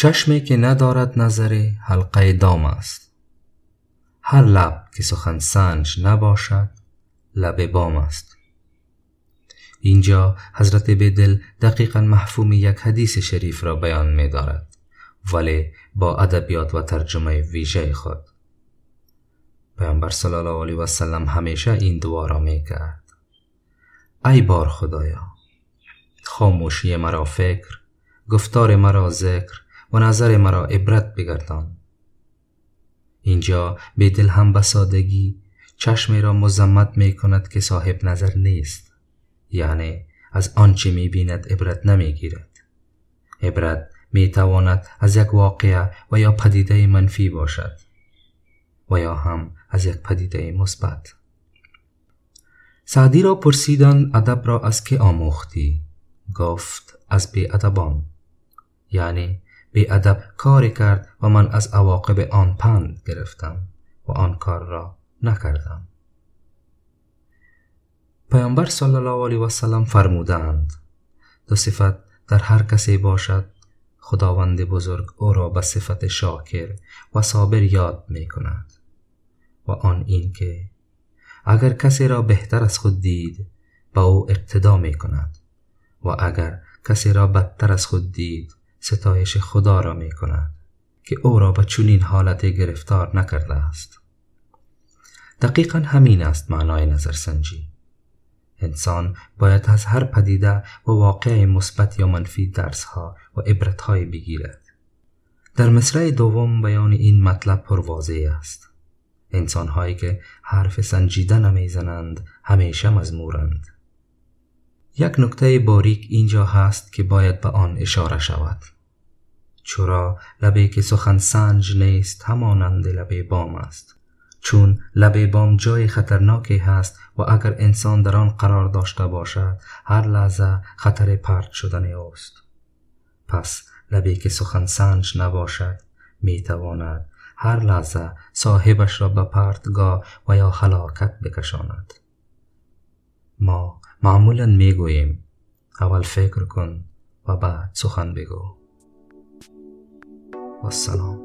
چشمی که ندارد نظر حلقه دام است. هر لب که سخن سنج نباشد لب بام است. اینجا حضرت بدل دقیقا محفوم یک حدیث شریف را بیان می دارد ولی با ادبیات و ترجمه ویژه خود. پیامبر صلی الله علیه و سلم همیشه این دعا را می کرد. ای بار خدایا خاموشی مرا فکر گفتار مرا ذکر و نظر مرا عبرت بگردان. اینجا دل هم به سادگی چشمی را مزمت می کند که صاحب نظر نیست یعنی از آنچه می بیند عبرت نمی گیرد عبرت می تواند از یک واقعه و یا پدیده منفی باشد و یا هم از یک پدیده مثبت. سعدی را پرسیدن ادب را از که آموختی؟ گفت از بی ادبان یعنی بی ادب کاری کرد و من از عواقب آن پند گرفتم و آن کار را نکردم. پیامبر صلی الله علیه و سلم فرمودند دو صفت در هر کسی باشد خداوند بزرگ او را به صفت شاکر و صابر یاد می کند و آن این که اگر کسی را بهتر از خود دید با او اقتدا می کند و اگر کسی را بدتر از خود دید ستایش خدا را می کند که او را به چنین حالت گرفتار نکرده است. دقیقا همین است معنای نظرسنجی. انسان باید از هر پدیده و واقع مثبت یا منفی درسها و عبرتهایی بگیرد. در مصرع دوم بیان این مطلب پرواضح است. انسانهایی که حرف سنجیده نمی‌زنند همیشه مزمورند. یک نکته باریک اینجا هست که باید به آن اشاره شود. چرا لبه که سخن سنج نیست همانند لبه بام است. چون لبه بام جای خطرناکی هست و اگر انسان در آن قرار داشته باشد هر لحظه خطر پرت شدن اوست. پس لبه که سخن سنج نباشد می تواند هر لحظه صاحبش را به پرتگاه و یا هلاکت بکشاند. ما معمولا می گوییم اول فکر کن و بعد سخن بگو. والسلام.